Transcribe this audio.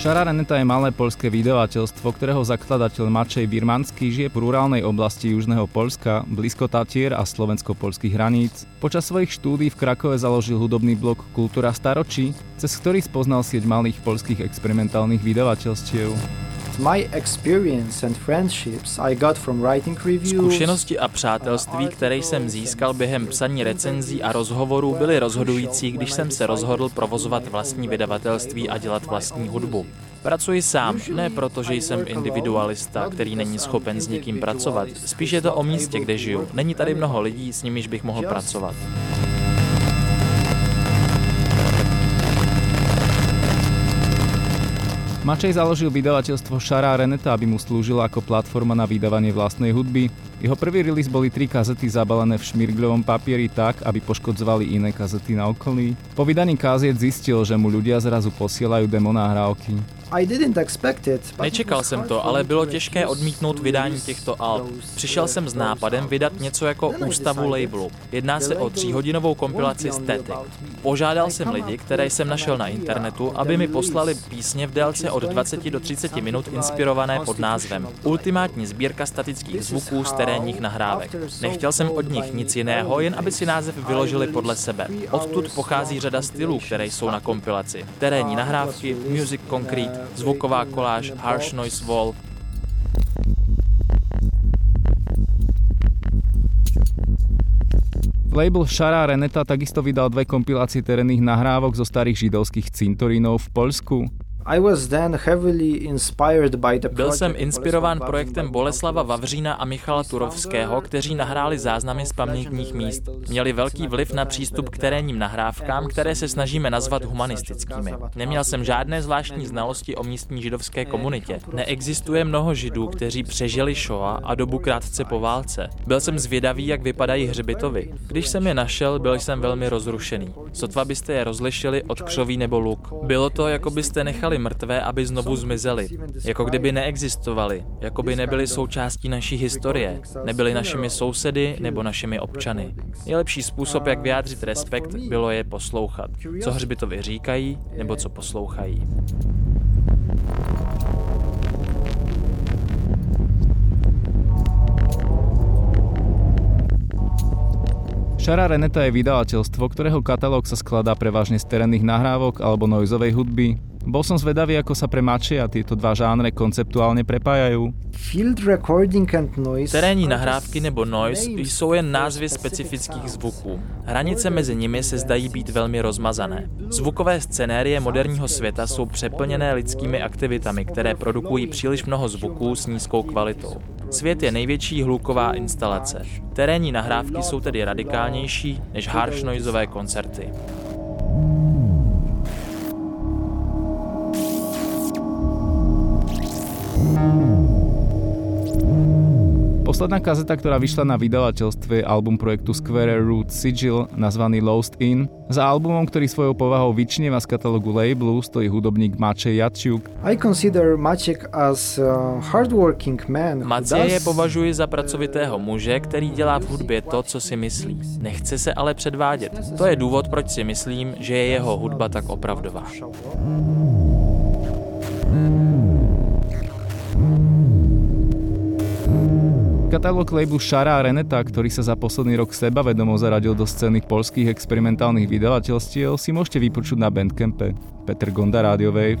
Šara Reneta je malé poľské vydavateľstvo, ktorého zakladateľ Mačej Birmanský žije v rurálnej oblasti južného Polska, blízko Tatier a slovensko-polských hraníc. Počas svojich štúdí v Krakove založil hudobný blog Kultúra staročí, cez ktorý spoznal sieť malých polských experimentálnych vydavateľstiev. Zkušenosti a přátelství, které jsem získal během psaní recenzí a rozhovorů, byly rozhodující, když jsem se rozhodl provozovat vlastní vydavatelství a dělat vlastní hudbu. Pracuji sám, ne proto, že jsem individualista, který není schopen s někým pracovat. Spíš je to o místě, kde žiju. Není tady mnoho lidí, s nimiž bych mohl pracovat. Mačej založil vydavateľstvo Šara Reneta, aby mu slúžila ako platforma na vydávanie vlastnej hudby. Jeho prvý release boli tri kazety zabalené v šmirgľovom papieri tak, aby poškodzovali iné kazety na okolí. Po vydaní kaziet zistil, že mu ľudia zrazu posielajú demo nahrávky. Nečekal jsem to, ale bylo těžké odmítnout vydání těchto alb. Přišel jsem s nápadem vydat něco jako ústavu labelu. Jedná se o tříhodinovou kompilaci Static. Požádal jsem lidi, které jsem našel na internetu, aby mi poslali písně v délce od 20 do 30 minut inspirované pod názvem Ultimátní sbírka statických zvuků z terénních nahrávek. Nechtěl jsem od nich nic jiného, jen aby si název vyložili podle sebe. Odtud pochází řada stylů, které jsou na kompilaci. Terénní nahrávky, music concrete, zvuková koláž, harsh noise wall, Label Shara Reneta takisto vydal dve kompilácie terénnych nahrávok zo starých židovských cintorínov v Poľsku. Byl jsem inspirován projektem Boleslava Vavřína a Michala Turovského, kteří nahráli záznamy z pamětních míst. Měli velký vliv na přístup k terénním nahrávkám, které se snažíme nazvat humanistickými. Neměl jsem žádné zvláštní znalosti o místní židovské komunitě. Neexistuje mnoho židů, kteří přežili Shoah a dobu krátce po válce. Byl jsem zvědavý, jak vypadají hřbitovy. Když jsem je našel, byl jsem velmi rozrušený. Sotva byste je rozlišili od křoví nebo luk. Bylo to, jako byste nechali mrtvé, aby znovu zmizeli. Jako kdyby neexistovali, jako by nebyli součástí naší historie, nebyli našimi sousedy nebo našimi občany. Nejlepší způsob, jak vyjádřit respekt, bylo je poslouchat. Co hřbitovi říkají nebo co poslouchají. Šara Reneta je vydavateľstvo, ktorého katalóg sa skladá prevažne z terénnych nahrávok alebo noizovej hudby, bol som zvedavý, ako sa pre mače a tieto dva žánre konceptuálne prepájajú. Field recording and noise Terénní nahrávky nebo noise jsou jen názvy specifických zvuků. Hranice mezi nimi se zdají být velmi rozmazané. Zvukové scenérie moderního světa jsou přeplněné lidskými aktivitami, které produkují příliš mnoho zvuků s nízkou kvalitou. Svět je největší hluková instalace. Terénní nahrávky jsou tedy radikálnější než harsh noiseové koncerty. Posledná kazeta, ktorá vyšla na vydavateľstve, album projektu Square Root Sigil, nazvaný Lost In. Za albumom, ktorý svojou povahou vyčnieva z katalógu labelu, stojí hudobník Mačej Jačiuk. I consider Maciek as a hardworking man Matěje považuji za pracovitého muže, který dělá v hudbě to, co si myslí. Nechce se ale předvádět. To je důvod, proč si myslím, že je jeho hudba tak opravdová. Katalóg labelu Šara a Reneta, ktorý sa za posledný rok sebavedomo zaradil do scény polských experimentálnych vydavateľstiev, si môžete vypočuť na Bandcampe. Petr Gonda, Radio Wave.